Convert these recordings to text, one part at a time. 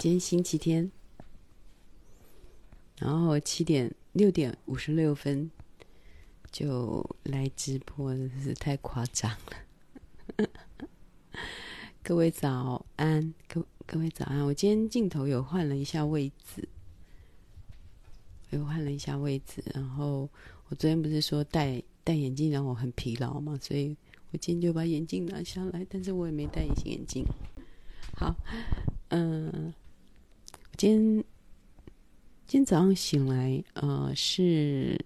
今天星期天，然后七点六点五十六分就来直播，真是太夸张了。各位早安，各各位早安。我今天镜头有换了一下位置，有换了一下位置。然后我昨天不是说戴戴眼镜让我很疲劳嘛，所以我今天就把眼镜拿下来，但是我也没戴隐形眼镜。好，嗯。今今早上醒来，呃，是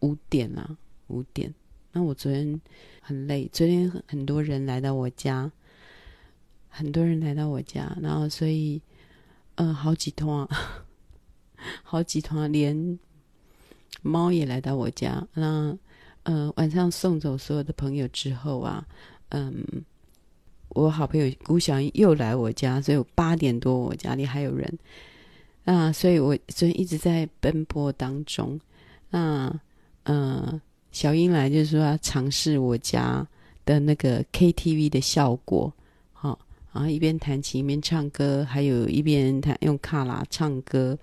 五点啦，五点。那我昨天很累，昨天很多人来到我家，很多人来到我家，然后所以，呃，好几通啊，好几通啊，连猫也来到我家。那呃，晚上送走所有的朋友之后啊，嗯。我好朋友顾小英又来我家，所以我八点多我家里还有人，那所以我所以一直在奔波当中。那呃，小英来就是说要尝试我家的那个 KTV 的效果，好，然后一边弹琴一边唱歌，还有一边弹用卡拉唱歌。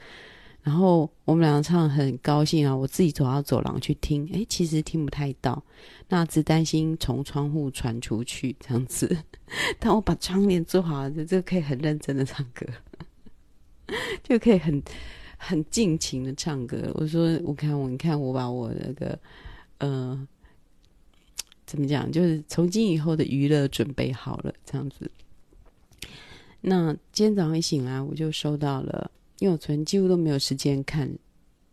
然后我们两个唱很高兴啊！我自己走到走廊去听，诶，其实听不太到，那只担心从窗户传出去这样子。但我把窗帘做好了，就就可以很认真的唱歌，就可以很很尽情的唱歌。我说，我看我，你看我把我那个呃，怎么讲，就是从今以后的娱乐准备好了这样子。那今天早上一醒来，我就收到了。因为我昨天几乎都没有时间看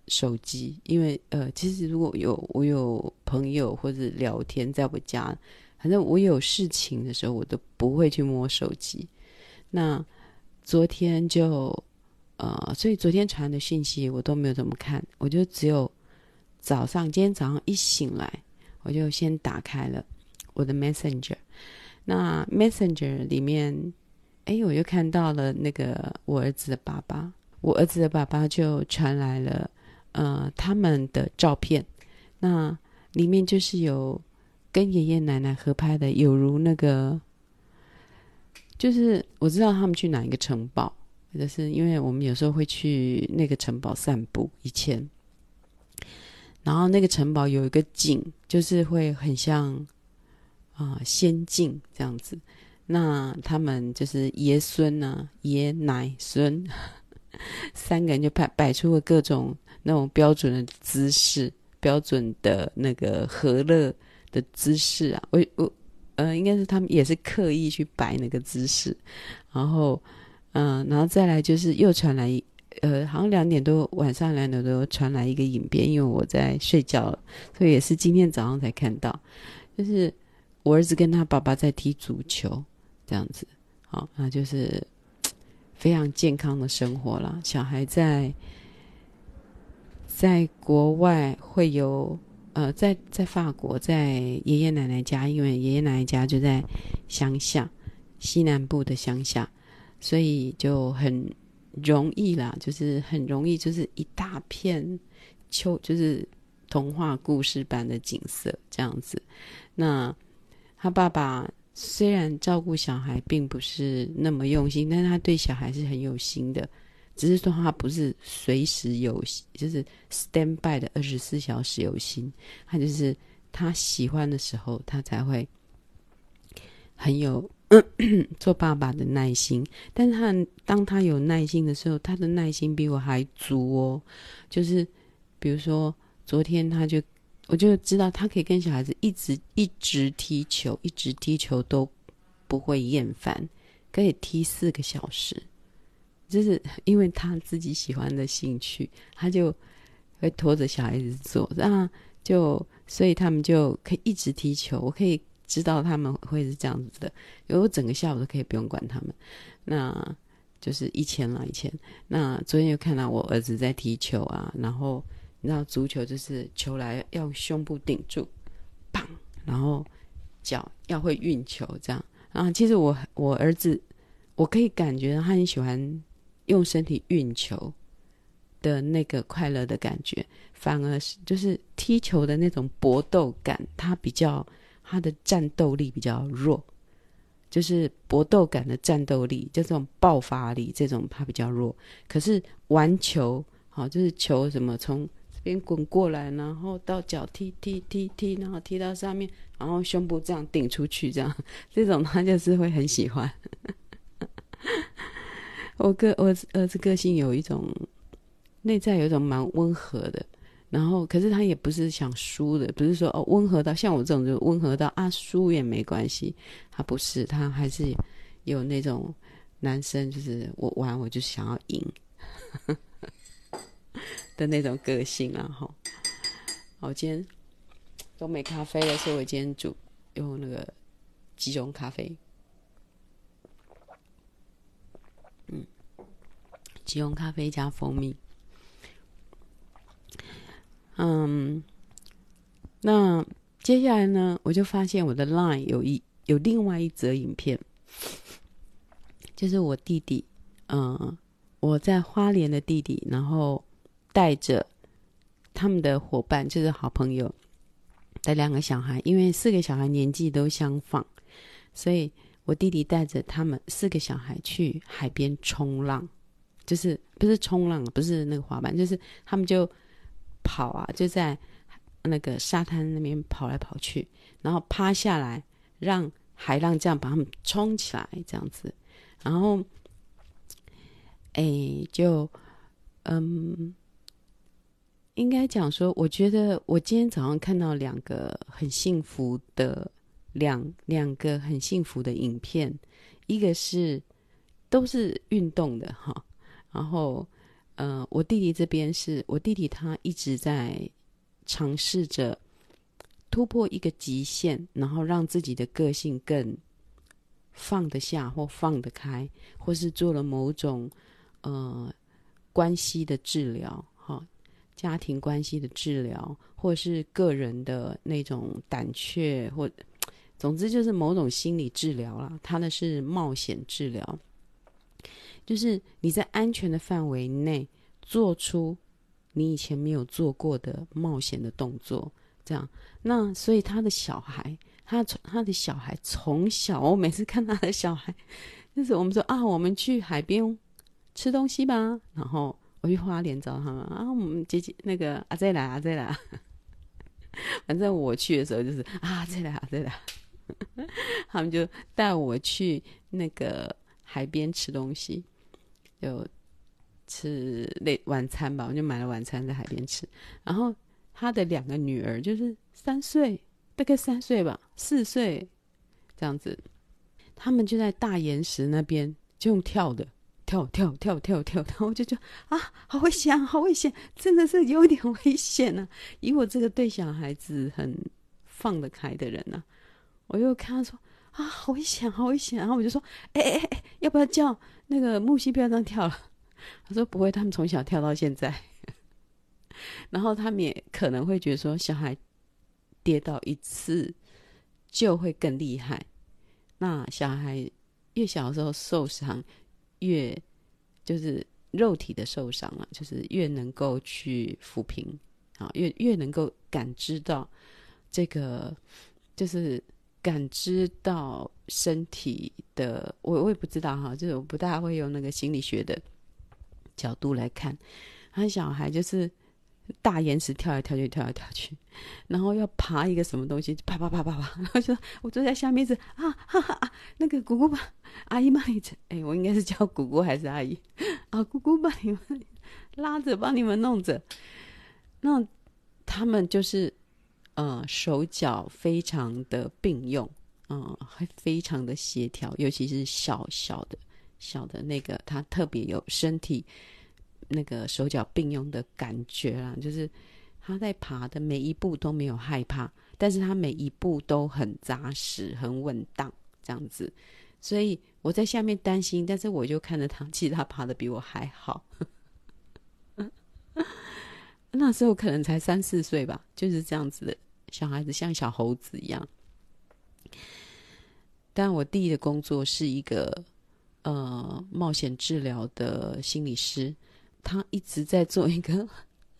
手机，因为呃，其实如果有我有朋友或者聊天在我家，反正我有事情的时候，我都不会去摸手机。那昨天就呃，所以昨天传的信息我都没有怎么看，我就只有早上，今天早上一醒来，我就先打开了我的 Messenger。那 Messenger 里面，哎，我就看到了那个我儿子的爸爸。我儿子的爸爸就传来了，呃，他们的照片，那里面就是有跟爷爷奶奶合拍的，有如那个，就是我知道他们去哪一个城堡，就是因为我们有时候会去那个城堡散步，以前，然后那个城堡有一个景，就是会很像啊、仙境这样子，那他们就是爷孙呐、啊，爷奶孙。三个人就摆摆出了各种那种标准的姿势，标准的那个和乐的姿势啊！我我呃，应该是他们也是刻意去摆那个姿势，然后嗯、然后再来就是又传来呃，好像两点多晚上两点多传来一个影片，因为我在睡觉了，所以也是今天早上才看到，就是我儿子跟他爸爸在踢足球这样子，好，那就是。非常健康的生活啦，小孩在在国外会有呃，在在法国，在爷爷奶奶家，因为爷爷奶奶家就在乡下西南部的乡下，所以就很容易啦，就是很容易，就是一大片秋，就是童话故事般的景色这样子。那他爸爸。虽然照顾小孩并不是那么用心，但是他对小孩是很有心的。只是说他不是随时有，就是 stand by 的二十四小时有心。他就是他喜欢的时候，他才会很有 做爸爸的耐心。但是他当他有耐心的时候，他的耐心比我还足哦。就是比如说昨天他就。我就知道他可以跟小孩子一直一直踢球，一直踢球都不会厌烦，可以踢四个小时，就是因为他自己喜欢的兴趣，他就会拖着小孩子做，那，就所以他们就可以一直踢球。我可以知道他们会是这样子的，因为我整个下午都可以不用管他们，那就是一千了，一千。那昨天又看到我儿子在踢球啊，然后。你知道足球就是球来要用胸部顶住，砰，然后脚要会运球这样。然后其实我我儿子，我可以感觉到他很喜欢用身体运球的那个快乐的感觉，反而是就是踢球的那种搏斗感，他比较他的战斗力比较弱，就是搏斗感的战斗力，就这种爆发力，这种他比较弱。可是玩球，好，就是球什么从边滚过来，然后到脚踢踢踢踢，然后踢到上面，然后胸部这样顶出去，这样这种他就是会很喜欢。我个我儿子个性有一种内在有一种蛮温和的。然后，可是他也不是想输的，不是说哦温和到像我这种就温和到啊输也没关系，他不是，他还是有那种男生，就是我玩我就想要赢的那种个性啊哈。我今天都没咖啡了，所以我今天煮用那个即溶咖啡，嗯，即溶咖啡加蜂蜜。嗯，那接下来呢，我就发现我的 Line 有一有另外一则影片，就是我弟弟，嗯，我在花莲的弟弟，然后带着他们的伙伴，就是好朋友的两个小孩，因为四个小孩年纪都相仿，所以我弟弟带着他们四个小孩去海边冲浪，就是不是冲浪，不是那个滑板，就是他们就。跑啊，就在那个沙滩那边跑来跑去，然后趴下来，让海浪这样把他们冲起来，这样子，然后，哎，就，嗯，应该讲说，我觉得我今天早上看到两个很幸福的两两个很幸福的影片，一个是都是运动的哈，然后。呃，我弟弟这边是我弟弟，他一直在尝试着突破一个极限，然后让自己的个性更放得下或放得开，或是做了某种呃关系的治疗，家庭关系的治疗，或是个人的那种胆怯，或 总之就是某种心理治疗啦。他的是冒险治疗。就是你在安全的范围内做出你以前没有做过的冒险的动作，这样。那所以他的小孩，他从他的小孩从小，我每次看他的小孩，就是我们说啊，我们去海边吃东西吧。然后我去花莲找他们啊，我们姐姐那个啊，再来啊，再来。反正我去的时候就是啊，再来啊，再来。他们就带我去那个海边吃东西。就吃那晚餐吧，我就买了晚餐在海边吃。然后他的两个女儿就是三岁，大概三岁吧，四岁这样子。他们就在大岩石那边就用跳的，跳跳跳跳跳。然后我就觉得啊，好危险，好危险，真的是有点危险啊。以我这个对小孩子很放得开的人呢、我又看他说。啊，好危险，好危险！然后我就说，哎哎哎，要不要叫那个木西不要这样跳了？他说不会，他们从小跳到现在。然后他们也可能会觉得说，小孩跌倒一次就会更厉害。那小孩越小的时候受伤，越就是肉体的受伤啊，就是越能够去抚平啊，越越能够感知到这个就是。感知到身体的，我我也不知道哈，就是我不大会用那个心理学的角度来看。他小孩就是大岩石跳来跳去，跳来跳去，然后要爬一个什么东西，啪啪啪啪啪，然后就我坐在下面是啊哈哈啊，那个姑姑吧，阿姨帮你，哎，我应该是叫姑姑还是阿姨啊？姑姑帮你们拉着，帮你们弄着，那他们就是。呃，手脚非常的并用，嗯、还非常的协调，尤其是小小的、小的那个，他特别有身体那个手脚并用的感觉啦。就是他在爬的每一步都没有害怕，但是他每一步都很扎实、很稳当，这样子。所以我在下面担心，但是我就看着他，其实他爬的比我还好。那时候可能才三四岁吧，就是这样子的。小孩子像小猴子一样，但我弟的工作是一个呃冒险治疗的心理师，他一直在做一个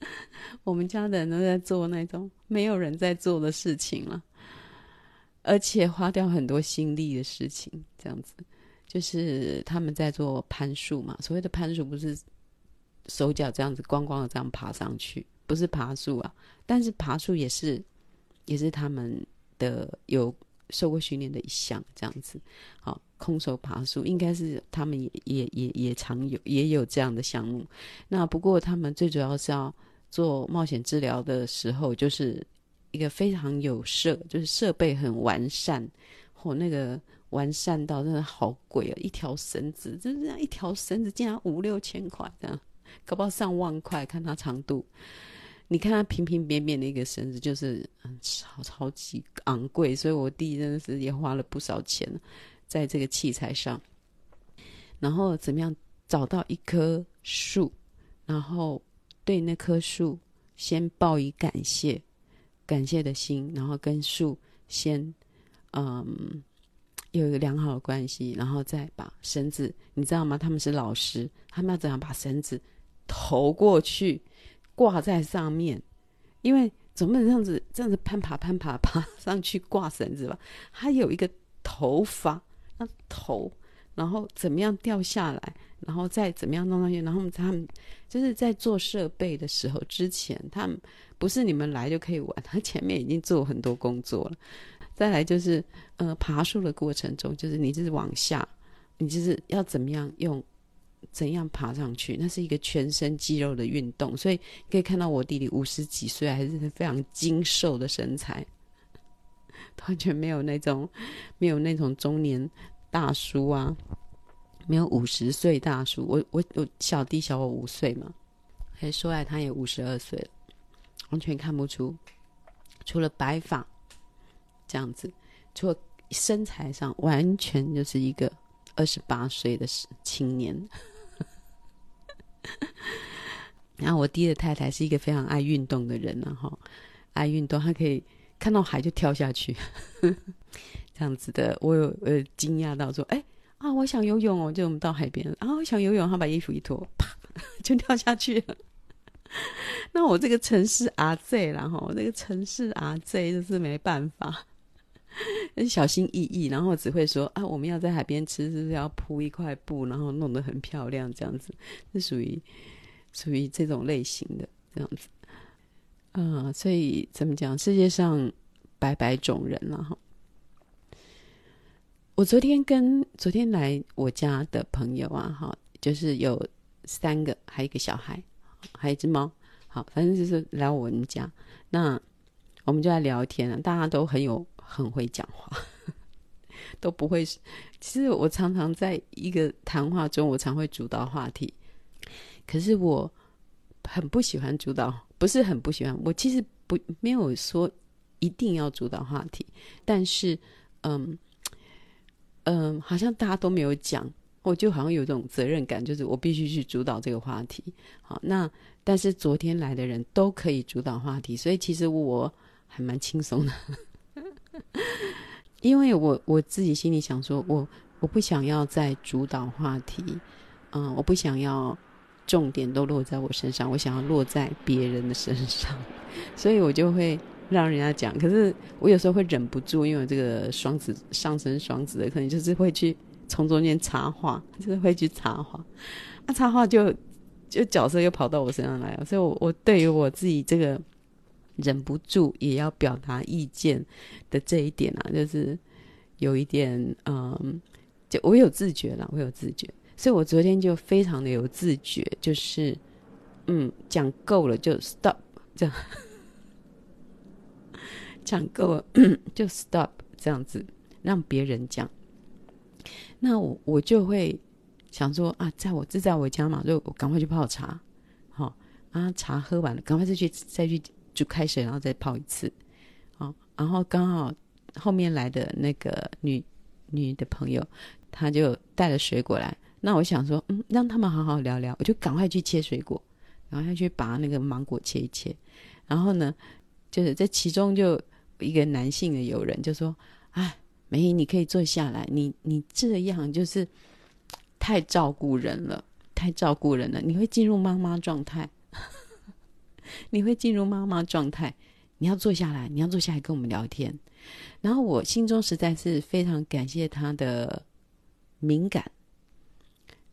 我们家的人都在做那种没有人在做的事情了。而且花掉很多心力的事情，这样子，就是他们在做攀树嘛。所谓的攀树，不是手脚这样子光光的这样爬上去，不是爬树啊。但是爬树也是，也是他们的有受过训练的一项，这样子。好，空手爬树应该是他们也也也也常有也有这样的项目。那不过他们最主要是要做冒险治疗的时候，就是。一个非常有设，就是设备很完善，哦、那个完善到真的好贵啊！一条绳子，就是这样一条绳子，竟然五六千块，这样搞不好上万块，看它长度。你看它平平扁扁的一个绳子，就是嗯，超超级昂贵，所以我弟真的是也花了不少钱在这个器材上。然后怎么样找到一棵树，然后对那棵树先报以感谢。感谢的心，然后跟树先，嗯，有一个良好的关系，然后再把绳子，你知道吗？他们是老师，他们要怎样把绳子投过去，挂在上面？因为总不能这样子这样子攀爬攀爬爬上去挂绳子吧？还有一个头发，那头，然后怎么样掉下来，然后再怎么样弄上去？然后他们就是在做设备的时候之前，他们。不是你们来就可以玩，他前面已经做很多工作了。再来就是，呃，爬树的过程中，就是你就是往下，你就是要怎么样用怎样爬上去，那是一个全身肌肉的运动。所以可以看到我弟弟五十几岁还是非常精瘦的身材，完全没有那种没有那种中年大叔啊，没有五十岁大叔。我我我小弟小我五岁嘛，可以说来他也五十二岁了。完全看不出，除了白发这样子，除了身材上完全就是一个二十八岁的青年。然后我弟的太太是一个非常爱运动的人，然后爱运动，她可以看到海就跳下去，这样子的。我有呃惊讶到说，哎啊，我想游泳哦，就我们到海边啊，我想游泳，他把衣服一脱，啪 就跳下去了。那我这个城市阿 Z，然后这个城市阿 Z 就是没办法，小心翼翼，然后只会说啊，我们要在海边吃，是不是要铺一块布，然后弄得很漂亮，这样子是属于属于这种类型的这样子。啊、所以怎么讲？世界上百百种人了哈。我昨天跟昨天来我家的朋友啊，哈，就是有三个，还有一个小孩。还有一只猫，好，反正就是来我们家，那我们就在聊天了。大家都很有很会讲话，都不会。其实我常常在一个谈话中，我常会主导话题，可是我很不喜欢主导，不是很不喜欢。我其实不没有说一定要主导话题，但是，嗯嗯，好像大家都没有讲。我就好像有种责任感，就是我必须去主导这个话题。好，那但是昨天来的人都可以主导话题，所以其实我还蛮轻松的，因为我我自己心里想说，我我不想要再主导话题，嗯，我不想要重点都落在我身上，我想要落在别人的身上，所以我就会让人家讲。可是我有时候会忍不住，因为这个双子上升双子的，可能就是会去。从中间插话，就是会去插话，啊，插话就就角色又跑到我身上来了，所以，我我对于我自己这个忍不住也要表达意见的这一点啊，就是有一点，嗯，就我有自觉了，我有自觉，所以我昨天就非常的有自觉，就是，嗯，讲够了就 stop，这样，讲够了就 stop，这样子，让别人讲。那我我就会想说啊，在我自在我家嘛，就赶快去泡茶，好、哦、啊，茶喝完了，赶快再去再去煮开水，然后再泡一次，哦，然后刚好后面来的那个女女的朋友，她就带了水果来，那我想说，嗯，让他们好好聊聊，我就赶快去切水果，然后要去把那个芒果切一切，然后呢，就是这其中就一个男性的友人就说，哎。梅姨，你可以坐下来。你你这样就是太照顾人了，太照顾人了。你会进入妈妈状态，你会进入妈妈状态。你要坐下来，你要坐下来跟我们聊天。然后我心中实在是非常感谢他的敏感，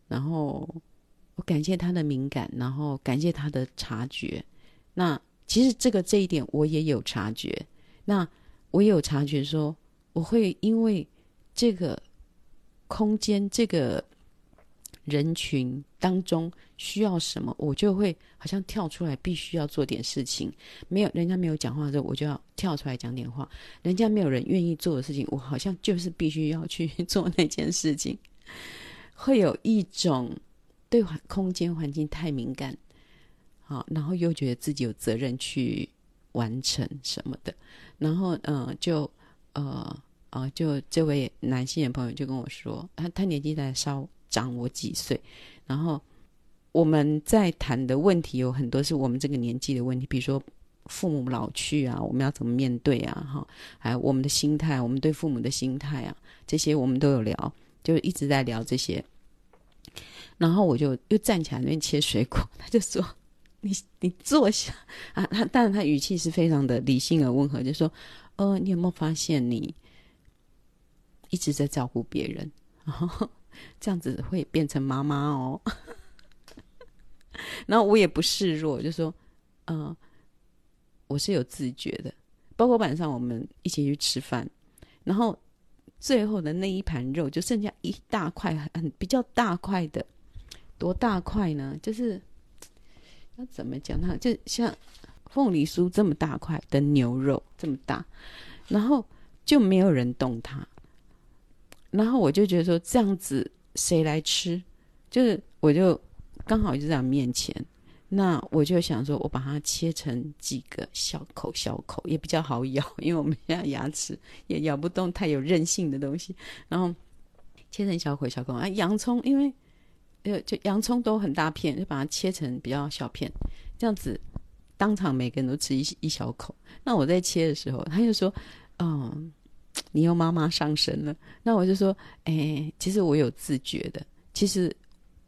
然后我感谢他的敏感，然后感谢他的察觉。那其实这个这一点我也有察觉，那我也有察觉说我会因为这个空间这个。人群当中需要什么，我就会好像跳出来，必须要做点事情。没有人家没有讲话的时候，我就要跳出来讲点话。人家没有人愿意做的事情，我好像就是必须要去 做那件事情。会有一种对环空间环境太敏感，好，然后又觉得自己有责任去完成什么的，然后嗯、呃，就呃呃，就这位男性的朋友就跟我说，他他年纪在稍。长我几岁，然后我们在谈的问题有很多是我们这个年纪的问题，比如说父母老去啊，我们要怎么面对啊？哈，还有我们的心态，我们对父母的心态啊，这些我们都有聊，就一直在聊这些。然后我就又站起来那边切水果，他就说：“你你坐下啊。”他但是他语气是非常的理性而温和，就说：“呃，你有没有发现你一直在照顾别人？”然 后这样子会变成妈妈哦，然后我也不示弱，就说，嗯、呃，我是有自觉的。包括晚上我们一起去吃饭，然后最后的那一盘肉就剩下一大块，很比较大块的，多大块呢？就是要怎么讲呢？就像凤梨酥这么大块的牛肉这么大，然后就没有人动它。然后我就觉得说，这样子谁来吃？就是我就刚好就在面前，那我就想说，我把它切成几个小口小口，也比较好咬，因为我们现在牙齿也咬不动太有韧性的东西。然后切成小口小口啊，洋葱因为呃就洋葱都很大片，就把它切成比较小片，这样子当场每个人都吃一一小口。那我在切的时候，他就说，嗯。你又妈妈上身了，那我就说，哎、其实我有自觉的，其实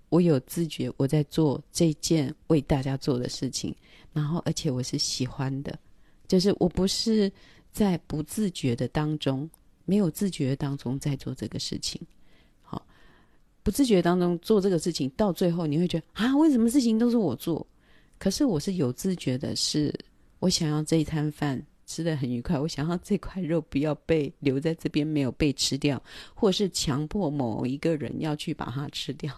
我有自觉，我在做这件为大家做的事情，然后而且我是喜欢的，就是我不是在不自觉的当中，没有自觉当中在做这个事情，好，不自觉当中做这个事情，到最后你会觉得啊，为什么事情都是我做？可是我是有自觉的，是我想要这一餐饭。吃的很愉快，我想要这块肉不要被留在这边，没有被吃掉，或是强迫某一个人要去把它吃掉，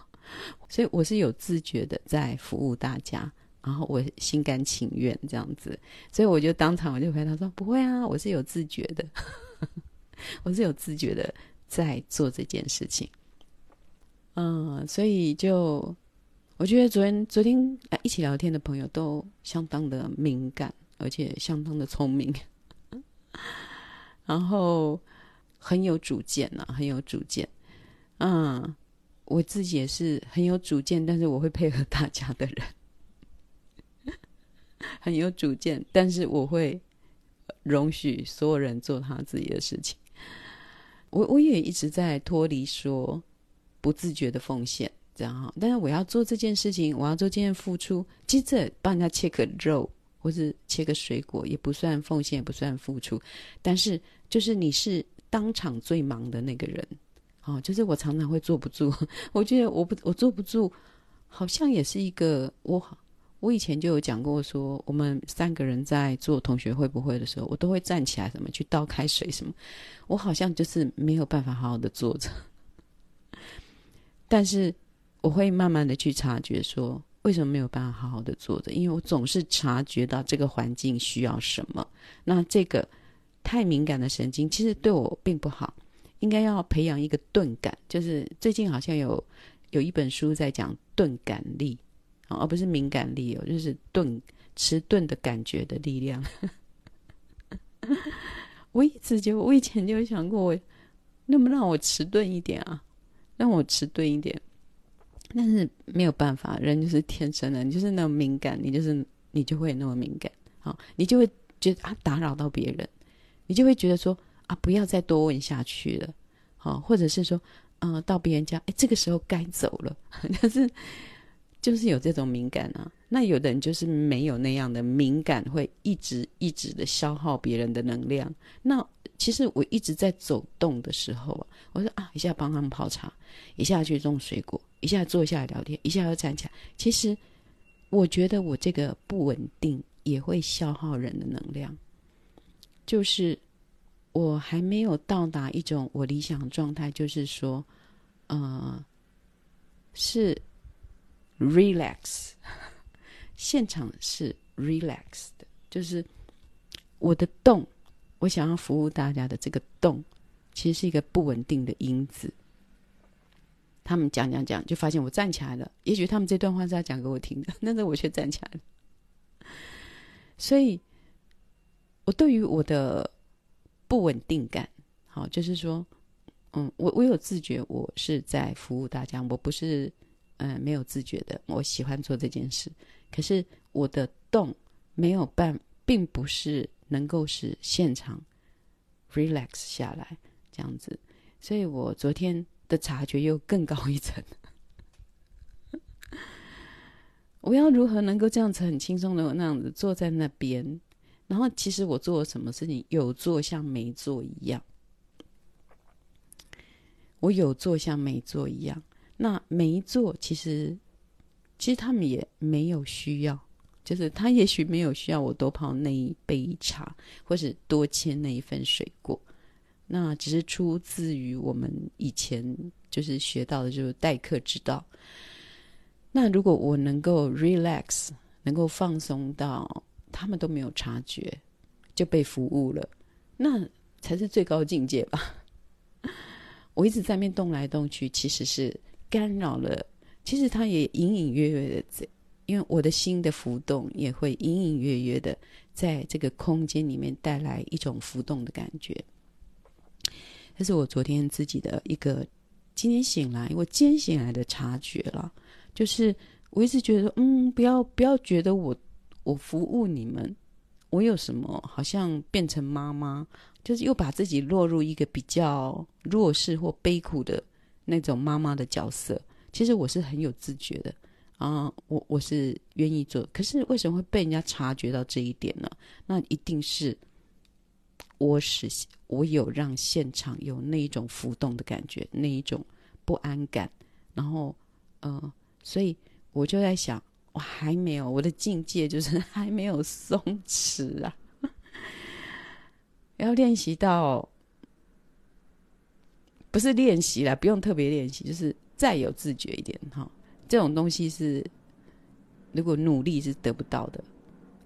所以我是有自觉的在服务大家，然后我心甘情愿这样子，所以我就当场我就回答说不会啊，我是有自觉的，我是有自觉的在做这件事情，嗯，所以就我觉得昨天昨天一起聊天的朋友都相当的敏感。而且相当的聪明，然后很有主见呐、啊，很有主见。嗯，我自己也是很有主见，但是我会配合大家的人，很有主见，但是我会容许所有人做他自己的事情。我我也一直在脱离说不自觉的奉献，这样哈。但是我要做这件事情，我要做这件付出，接着帮人家切个肉。或是切个水果也不算奉献，也不算付出，但是就是你是当场最忙的那个人，哦，就是我常常会坐不住。我觉得我不我坐不住，好像也是一个我我以前就有讲过说，我们三个人在做同学会不会的时候，我都会站起来什么去倒开水什么，我好像就是没有办法好好的坐着，但是我会慢慢的去察觉说。为什么没有办法好好的坐着？因为我总是察觉到这个环境需要什么。那这个太敏感的神经其实对我并不好，应该要培养一个钝感。就是最近好像有有一本书在讲钝感力，而不是敏感力哦，就是钝迟钝的感觉的力量。我一直就我以前就想过，我能不能让我迟钝一点啊？让我迟钝一点。但是没有办法，人就是天生的，你就是那么敏感，你就是你就会那么敏感，好，你就会觉得啊打扰到别人，你就会觉得说啊不要再多问下去了，好，或者是说嗯、到别人家，哎这个时候该走了，但是就是有这种敏感啊。那有的人就是没有那样的敏感，会一直一直的消耗别人的能量。那其实我一直在走动的时候啊，我说啊，一下帮他们泡茶，一下去种水果，一下坐下来聊天，一下又站起来。其实我觉得我这个不稳定也会消耗人的能量，就是我还没有到达一种我理想状态，就是说，呃，是 relax，现场是 relax 的，就是我的动。我想要服务大家的这个动，其实是一个不稳定的因子。他们讲讲讲，就发现我站起来了。也许他们这段话是要讲给我听的，但 是我却站起来了。所以，我对于我的不稳定感，好，就是说，嗯，我我有自觉，我是在服务大家，我不是嗯没有自觉的，我喜欢做这件事。可是我的动没有办，并不是。能够使现场 relax 下来，这样子，所以我昨天的察觉又更高一层。我要如何能够这样子很轻松的那样子坐在那边？然后，其实我做了什么事情，有做像没做一样。我有做像没做一样，那没做，其实其实他们也没有需要。就是他也许没有需要我多泡那一杯茶，或是多切那一份水果，那只是出自于我们以前就是学到的，就是待客之道。那如果我能够 relax，能够放松到他们都没有察觉就被服务了，那才是最高境界吧。我一直在那边动来动去，其实是干扰了，其实他也隐隐约约的在。因为我的心的浮动也会隐隐约约的在这个空间里面带来一种浮动的感觉。这是我昨天自己的一个今天醒来，我今天醒来的察觉了，就是我一直觉得，嗯，不要不要觉得我我服务你们，我有什么好像变成妈妈，就是又把自己落入一个比较弱势或悲苦的那种妈妈的角色。其实我是很有自觉的。啊，我我是愿意做，可是为什么会被人家察觉到这一点呢？那一定是我使我有让现场有那一种浮动的感觉，那一种不安感，然后呃，所以我就在想，我还没有我的境界，就是还没有松弛啊，要练习到，不是练习啦，不用特别练习，就是再有自觉一点哈。这种东西是，如果努力是得不到的，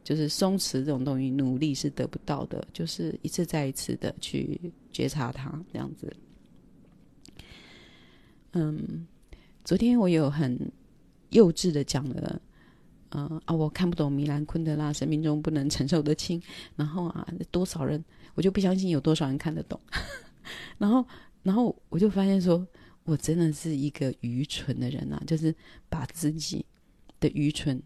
就是松弛这种东西，努力是得不到的，就是一次再一次的去觉察它，这样子。嗯，昨天我有很幼稚的讲了，嗯、啊，我看不懂米兰昆德拉生命中不能承受的轻，然后啊，多少人，我就不相信有多少人看得懂，然后，然后我就发现说。我真的是一个愚蠢的人啊！就是把自己的愚蠢，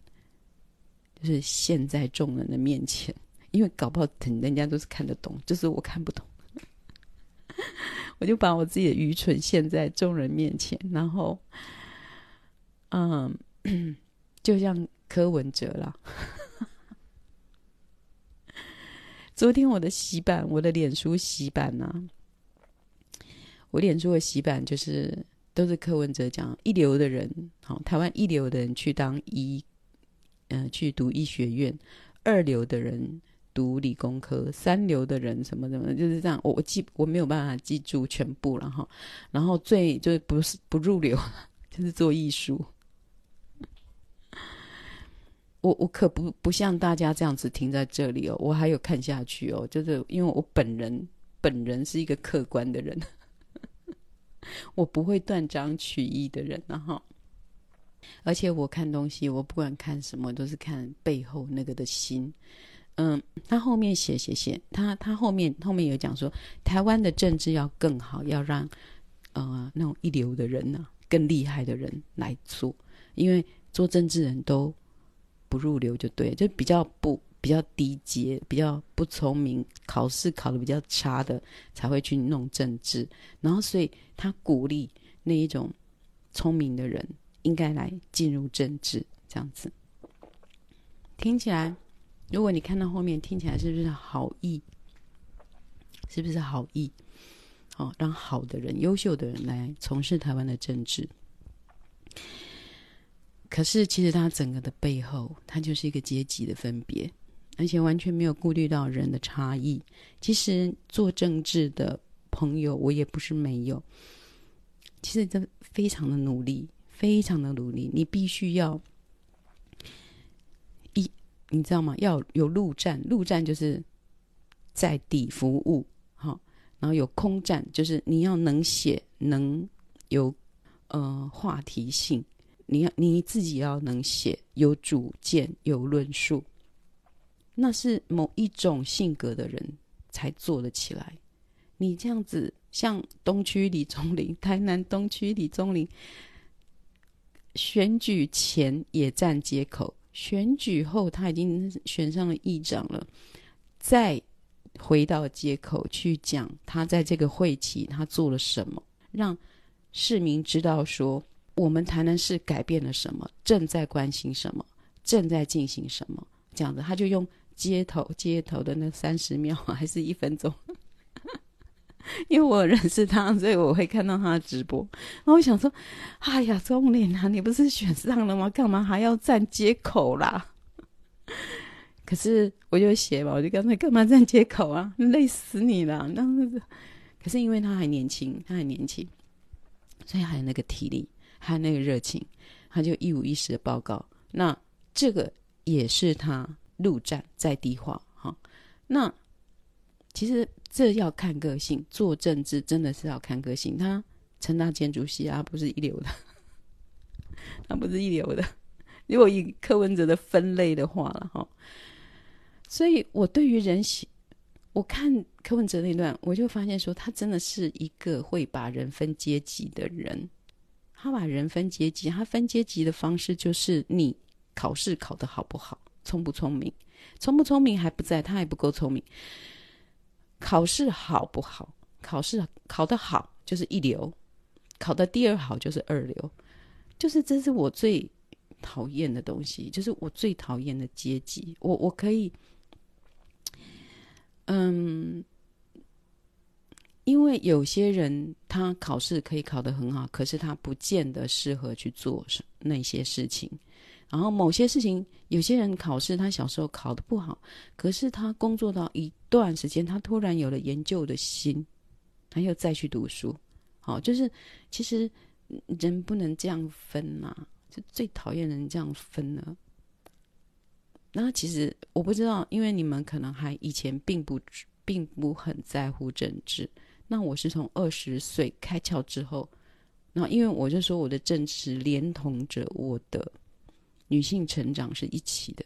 就是现在众人的面前，因为搞不好等人家都是看得懂，就是我看不懂。我就把我自己的愚蠢现在众人面前，然后，嗯，就像柯文哲啦。昨天我的洗版，我的脸书洗版呐、啊。我脸书的洗版就是都是柯文哲讲一流的人，好，台湾一流的人去当医，嗯、去读医学院，二流的人读理工科，三流的人什么什么，就是这样。我我记我没有办法记住全部了哈。然后最就是不是不入流，就是做艺术。我我可不不像大家这样子停在这里哦，我还有看下去哦，就是因为我本人本人是一个客观的人。我不会断章取义的人，然后，而且我看东西，我不管看什么，都是看背后那个的心。嗯，他后面写写写，他他后面后面有讲说，台湾的政治要更好，要让呃那种一流的人呢、更厉害的人来做，因为做政治人都不入流，就对，就比较不。比较低阶、比较不聪明、考试考得比较差的才会去弄政治，然后所以他鼓励那一种聪明的人应该来进入政治，这样子听起来，如果你看到后面听起来是不是好意？是不是好意？好，让好的人、优秀的人来从事台湾的政治。可是，其实他整个的背后，他就是一个阶级的分别，而且完全没有顾虑到人的差异。其实做政治的朋友，我也不是没有。其实这非常的努力，非常的努力。你必须要一，你知道吗？要有陆战，陆战就是在底服务，好，然后有空战，就是你要能写，能有呃话题性。你要你自己要能写，有主见，有论述，那是某一种性格的人才做得起来。你这样子，像东区李宗霖，台南东区李宗霖，选举前也站街口，选举后他已经选上了议长了，再回到街口去讲他在这个会期他做了什么，让市民知道说。我们台南市改变了什么？正在关心什么？正在进行什么？这样子，他就用街头街头的那三十秒还是一分钟？因为我认识他，所以我会看到他的直播。然后我想说：“哎呀，宗霖啊，你不是选上了吗？干嘛还要站街口啦？”可是我就写吧，我就刚才干嘛站街口啊？累死你了！那可是因为他还年轻，他还年轻，所以还有那个体力。还有那个热情，他就一五一十的报告。那这个也是他陆战在地化哈。那其实这要看个性，做政治真的是要看个性。他成大建筑系啊，不是一流的，他不是一流的。如果以柯文哲的分类的话了哈，所以我对于人喜，我看柯文哲那段，我就发现说，他真的是一个会把人分阶级的人。他把人分阶级，他分阶级的方式就是你考试考得好不好，聪不聪明，聪不聪明还不在，他还不够聪明。考试好不好，考试考得好就是一流，考得第二好就是二流，就是这是我最讨厌的东西，就是我最讨厌的阶级。我我可以，嗯。因为有些人他考试可以考得很好，可是他不见得适合去做那些事情。然后某些事情，有些人考试他小时候考得不好，可是他工作到一段时间，他突然有了研究的心，他又再去读书。好，就是其实人不能这样分嘛，就最讨厌人这样分了。那其实我不知道，因为你们可能还以前并不并不很在乎政治。那我是从二十岁开窍之后，那因为我就说我的政治连同着我的女性成长是一起的，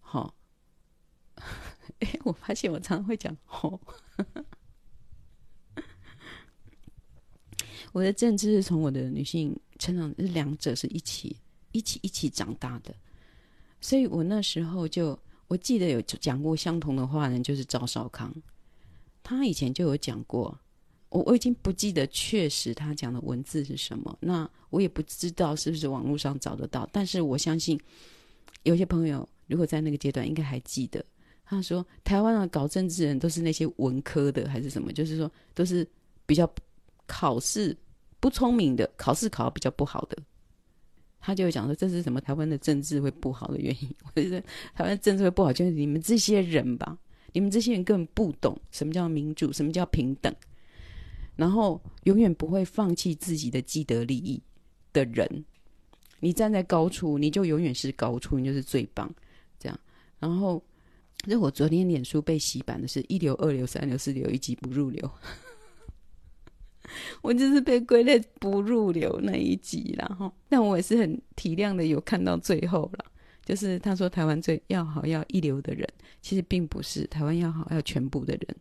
好，哎，我发现我常常会讲好，我的政治是从我的女性成长，是两者是一起一起一起长大的，所以我那时候就我记得有讲过相同的话呢，就是赵少康。他以前就有讲过，我我已经不记得确实他讲的文字是什么，那我也不知道是不是网络上找得到，但是我相信有些朋友如果在那个阶段应该还记得，他说台湾的搞政治人都是那些文科的还是什么，就是说都是比较考试不聪明的，考试考得比较不好的，他就会讲说这是什么台湾的政治会不好的原因，我觉得台湾政治会不好就是你们这些人吧。你们这些人根本不懂什么叫民主，什么叫平等，然后永远不会放弃自己的既得利益的人，你站在高处，你就永远是高处，你就是最棒。这样，然后，那我昨天脸书被洗版的是一流、二流、三流、四流，一级不入流，我就是被归类不入流那一集，然后，但我也是很体谅的，有看到最后了。就是他说台湾最要好要一流的人，其实并不是台湾要好要全部的人，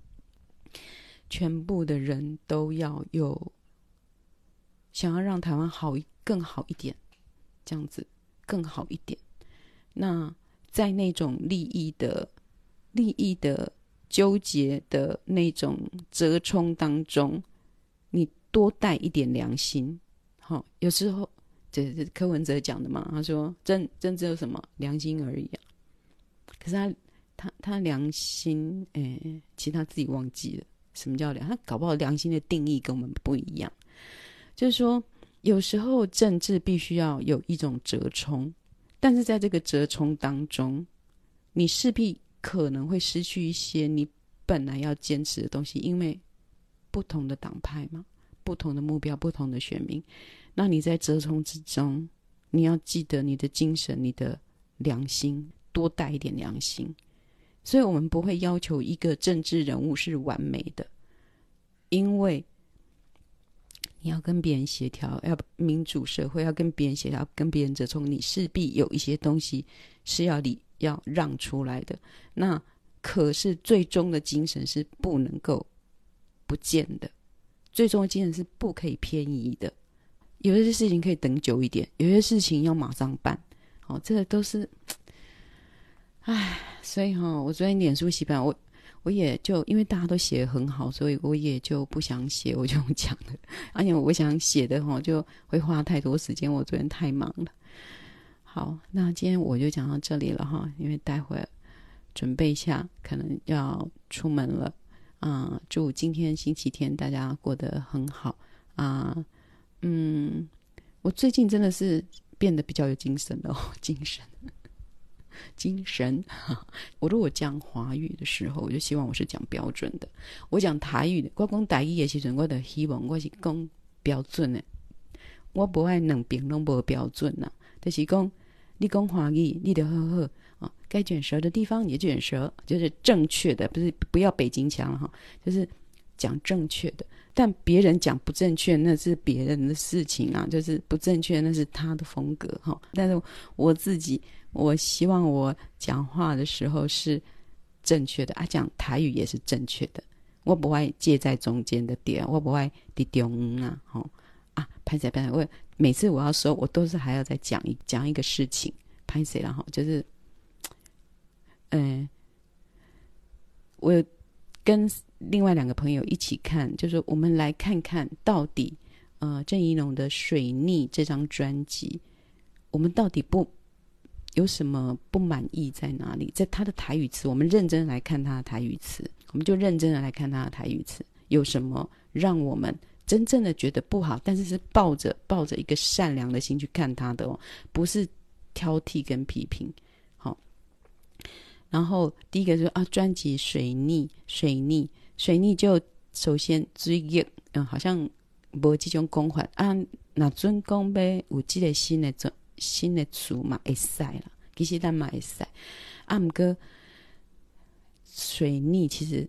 全部的人都要有想要让台湾好更好一点，这样子更好一点。那在那种利益的利益的纠结的那种折冲当中，你多带一点良心，好，有时候。这是柯文哲讲的嘛？他说：“政政治有什么良心而已啊？可是他他他良心，哎、其实他自己忘记了什么叫良，他搞不好良心的定义跟我们不一样。就是说，有时候政治必须要有一种折冲，但是在这个折冲当中，你势必可能会失去一些你本来要坚持的东西，因为不同的党派嘛，不同的目标，不同的选民，那你在折冲之中，你要记得你的精神，你的良心。多带一点良心，所以我们不会要求一个政治人物是完美的，因为你要跟别人协调，要民主社会要跟别人协调，跟别人折冲，你势必有一些东西是要你要让出来的。那可是最终的精神是不能够不见的，最终的精神是不可以偏移的。有些事情可以等久一点，有些事情要马上办。好，这个都是。唉，所以哈、哦，我昨天脸书洗版，我我也就因为大家都写得很好，所以我也就不想写，我就讲了。而且我想写的哈，就会花太多时间。我昨天太忙了。好，那今天我就讲到这里了哈，因为待会准备一下，可能要出门了啊、呃。祝今天星期天大家过得很好啊、呃。嗯，我最近真的是变得比较有精神了，精神。精神，我如果讲华语的时候，我就希望我是讲标准的。我讲台语的，我讲台语的时阵，我的希望我是讲标准的。我不爱两边拢无标准呐，就是讲你讲华语，你得好好啊，该卷舌的地方你卷舌，就是正确的，不是不要北京腔了哈，就是讲正确的。但别人讲不正确，那是别人的事情啊，就是不正确，那是他的风格哈。但是我自己。我希望我讲话的时候是正确的啊，讲台语也是正确的。我不会介在中间的点，我不会滴中啊，吼啊，拍谁拍谁。我每次我要说，我都是还要再讲一讲一个事情，拍谁然后就是，嗯、呃，我跟另外两个朋友一起看，就是我们来看看到底，呃，郑宜农的《水逆》这张专辑，我们到底不。有什么不满意在哪里？在他的台语词，我们认真来看他的台语词，我们就认真的来看他的台语词，有什么让我们真正的觉得不好？但是是抱着抱着一个善良的心去看他的哦，不是挑剔跟批评。好，然后第一个就是啊，专辑《水逆》，水逆，水逆就首先追忆，嗯，好像无这种讲法啊，那尊公呗，有这个新的种。新的词嘛会使啦，其实咱嘛会使。啊，毋过水逆，其实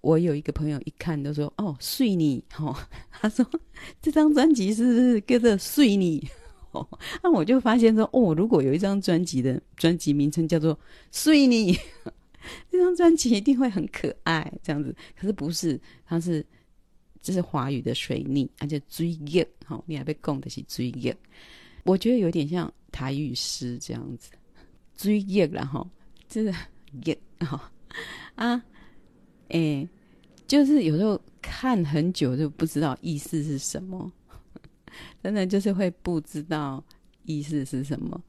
我有一个朋友一看都说：“哦，水逆。”哦，他说这张专辑是叫做水逆。哦，那我就发现说：“哦，如果有一张专辑的专辑名称叫做水逆，这张专辑一定会很可爱。”这样子，可是不是？它是这是华语的水逆，而且追忆。好，你还被供的是追忆。我觉得有点像台语诗这样子，追忆了哈，就是忆哈啊，哎、就是有时候看很久就不知道意思是什么，真的就是会不知道意思是什么。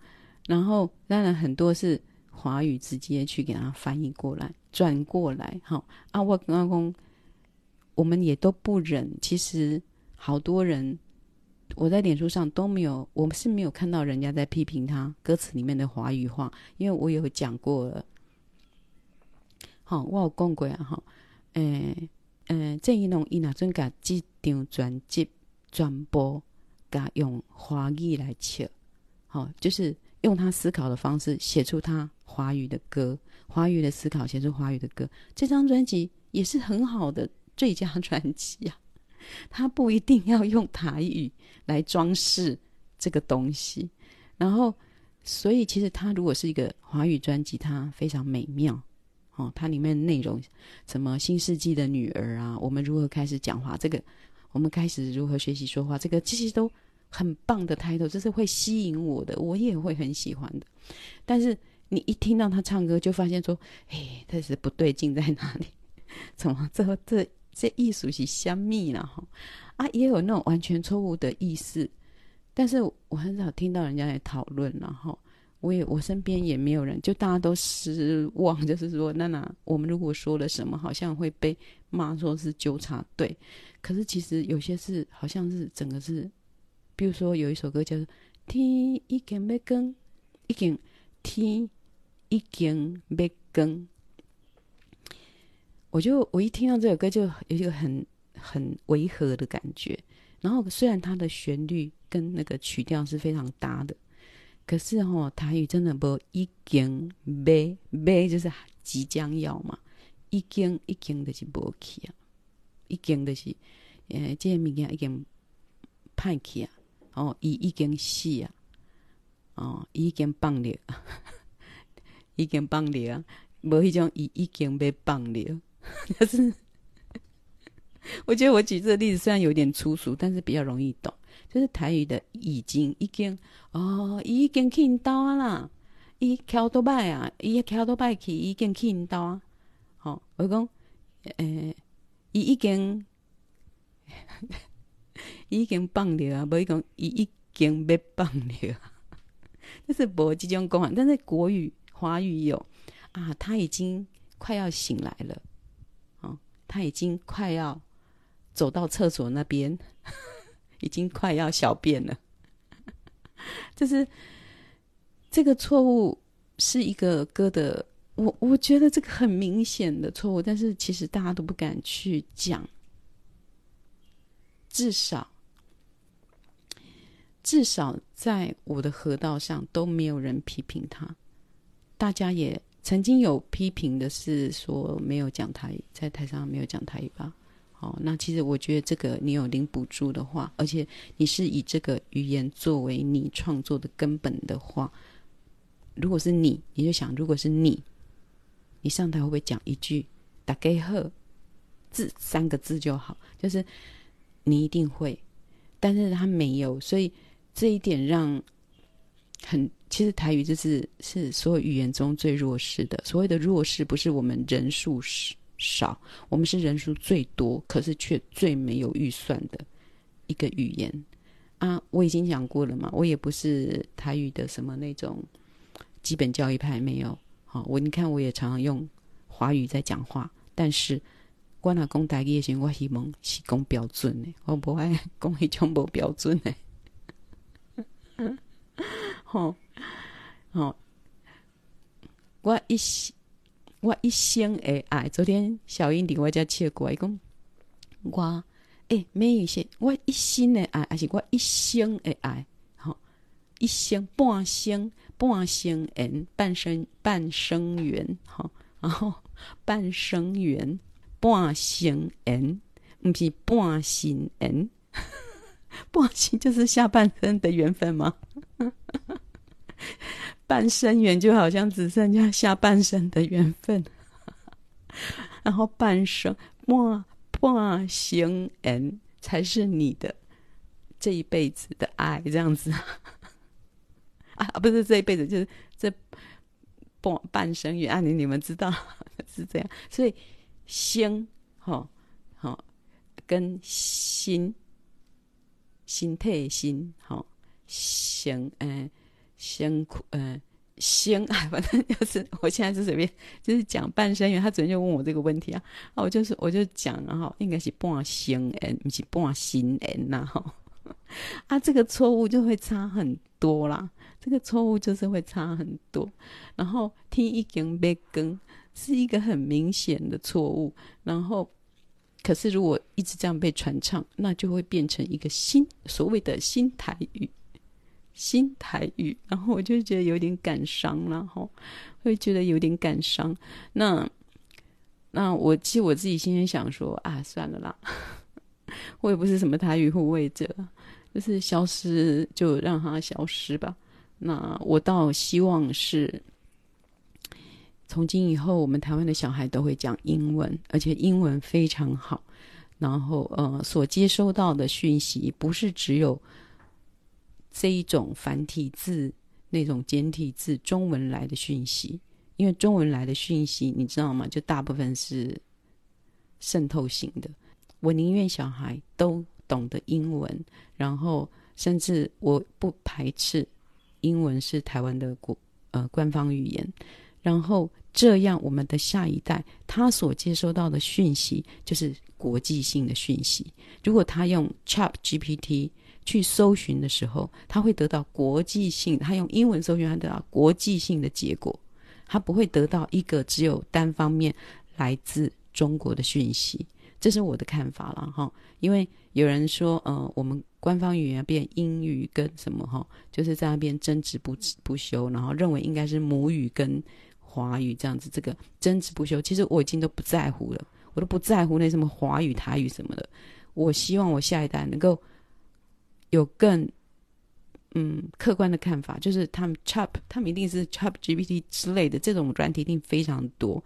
然后当然很多是华语直接去给他翻译过来、转过来，哈啊，我刚刚我们也都不忍，其实好多人。我在脸书上都没有，我们是没有看到人家在批评他歌词里面的华语话，因为我有讲过了。好，我有讲过啊，哈，诶诶，郑宜农伊若准甲这张专辑转播，甲用华语来写，好，就是用他思考的方式写出他华语的歌，华语的思考写出华语的歌，这张专辑也是很好的最佳专辑呀。他不一定要用台语来装饰这个东西，然后，所以其实他如果是一个华语专辑，它非常美妙哦。它里面内容，什么新世纪的女儿啊，我们如何开始讲话，这个我们开始如何学习说话，这个其实都很棒的 title，这是会吸引我的，我也会很喜欢的。但是你一听到他唱歌，就发现说，哎，这是不对劲在哪里？怎么这这？这艺术是相密了哈啊，也有那种完全错误的意思，但是我很少听到人家来讨论，然后我也我身边也没有人，就大家都失望，就是说，那那我们如果说了什么，好像会被骂说是纠察队。可是其实有些是好像是整个是，比如说有一首歌叫做《天已经要光》，已经天已经要光。我就我一听到这首歌，就有一个很很违和的感觉。然后虽然它的旋律跟那个曲调是非常搭的，可是哦，台语真的不已经要要就是即将要嘛，已经已经就是无去啊，已经就是呃，这个物件已经歹去啊，哦，伊已经死啊，哦，已经放了，已经放了啊，无迄种伊已经被放了。但是，我觉得我举这个例子虽然有点粗俗，但是比较容易懂。就是台语的已经已经哦，已经去因兜啊啦，伊桥都拜啊，伊桥都拜去，已经去到啊。好，我讲，诶，伊已经 已经放了啊，不伊讲伊已经被放了，就是无这种讲法。但是国语、华语有啊，他已经快要醒来了。他已经快要走到厕所那边，已经快要小便了。就是这个错误是一个歌的，我我觉得这个很明显的错误，但是其实大家都不敢去讲。至少至少在我的河道上都没有人批评他，大家也。曾经有批评的是说没有讲台，在台上没有讲台语吧？好，那其实我觉得这个你有零补助的话，而且你是以这个语言作为你创作的根本的话，如果是你，你就想，如果是你，你上台会不会讲一句“大家好”字三个字就好？就是你一定会，但是他没有，所以这一点让很。其实台语就是是所有语言中最弱势的。所谓的弱势，不是我们人数少，我们是人数最多，可是却最没有预算的一个语言啊！我已经讲过了嘛，我也不是台语的什么那种基本教育派，没有。好，我你看，我也常常用华语在讲话，但是我若讲台语的时候，我希望是讲标准的，我不爱讲一种不标准的。好。哦，我一我一生的爱，昨天小英领我家切过，伊讲我诶，没意思，我一生的爱，还是我一生的爱？好、一生半生半生缘，半生半生缘，好、然后半生缘半生缘，不是半生缘，半生就是下半生的缘分吗？半生缘就好像只剩下下半生的缘分，然后半生半半生缘才是你的这一辈子的爱，这样子 啊，不是这一辈子，就是这半半生缘啊，你你们知道 是这样，所以心哈好跟心心态心好心嗯。辛苦，嗯，先 啊，反正就是我现在是随便，就是讲半生缘。他昨天就问我这个问题啊，啊，我就是我就讲，然后应该是半生缘，不是半心缘呐，哈，啊，这个错误就会差很多啦，这个错误就是会差很多。然后听已经要光是一个很明显的错误，然后可是如果一直这样被传唱，那就会变成一个新所谓的新台语。新台语，然后我就觉得有点感伤，然后会觉得有点感伤。那那我其实我自己心里想说啊，算了啦，我也不是什么台语护卫者，就是消失就让它消失吧。那我倒希望是从今以后，我们台湾的小孩都会讲英文，而且英文非常好。然后呃，所接收到的讯息不是只有。这一种繁体字，那种简体字，中文来的讯息，因为中文来的讯息，你知道吗？就大部分是渗透型的。我宁愿小孩都懂得英文，然后甚至我不排斥英文是台湾的国呃官方语言，然后这样我们的下一代他所接收到的讯息就是国际性的讯息。如果他用 ChatGPT 去搜寻的时候，他会得到国际性，他用英文搜寻，他得到国际性的结果，他不会得到一个只有单方面来自中国的讯息。这是我的看法了哈，因为有人说，呃，我们官方语言变英语跟什么哈，就是在那边争执不不休，然后认为应该是母语跟华语这样子，这个争执不休。其实我已经都不在乎了，我都不在乎那什么华语、台语什么的。我希望我下一代能够有更嗯客观的看法，就是他们 Chat，他们一定是 ChatGPT 之类的这种软体一定非常多。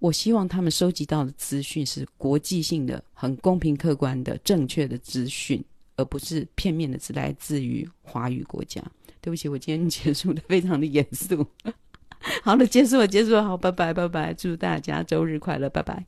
我希望他们收集到的资讯是国际性的、很公平、客观的、正确的资讯，而不是片面的，只来自于华语国家。对不起，我今天结束的非常的严肃。好了，结束了，结束了，好，拜拜，拜拜，祝大家周日快乐，拜拜。